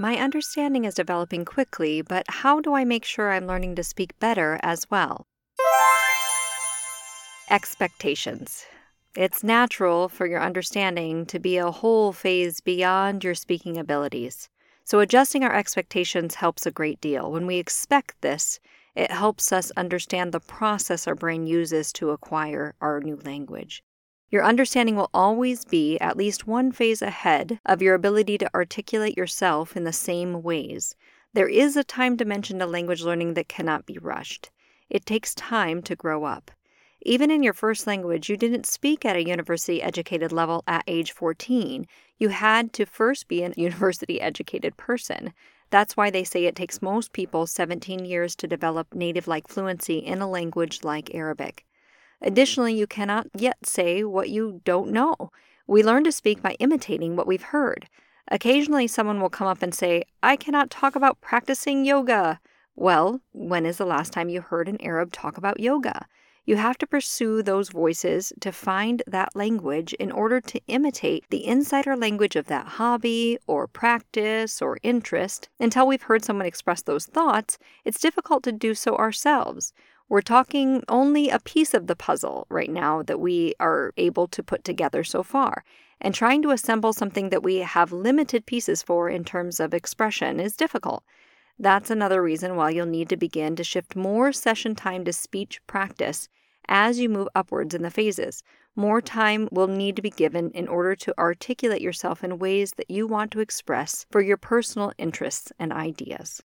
My understanding is developing quickly, but how do I make sure I'm learning to speak better as well? Expectations. It's natural for your understanding to be a whole phase beyond your speaking abilities. So, adjusting our expectations helps a great deal. When we expect this, it helps us understand the process our brain uses to acquire our new language. Your understanding will always be at least one phase ahead of your ability to articulate yourself in the same ways. There is a time dimension to language learning that cannot be rushed. It takes time to grow up. Even in your first language, you didn't speak at a university educated level at age 14. You had to first be a university educated person. That's why they say it takes most people 17 years to develop native like fluency in a language like Arabic. Mm. Additionally, you cannot yet say what you don't know. We learn to speak by imitating what we've heard. Occasionally, someone will come up and say, I cannot talk about practicing yoga. Well, when is the last time you heard an Arab talk about yoga? You have to pursue those voices to find that language in order to imitate the insider language of that hobby or practice or interest. Until we've heard someone express those thoughts, it's difficult to do so ourselves. We're talking only a piece of the puzzle right now that we are able to put together so far. And trying to assemble something that we have limited pieces for in terms of expression is difficult. That's another reason why you'll need to begin to shift more session time to speech practice as you move upwards in the phases. More time will need to be given in order to articulate yourself in ways that you want to express for your personal interests and ideas.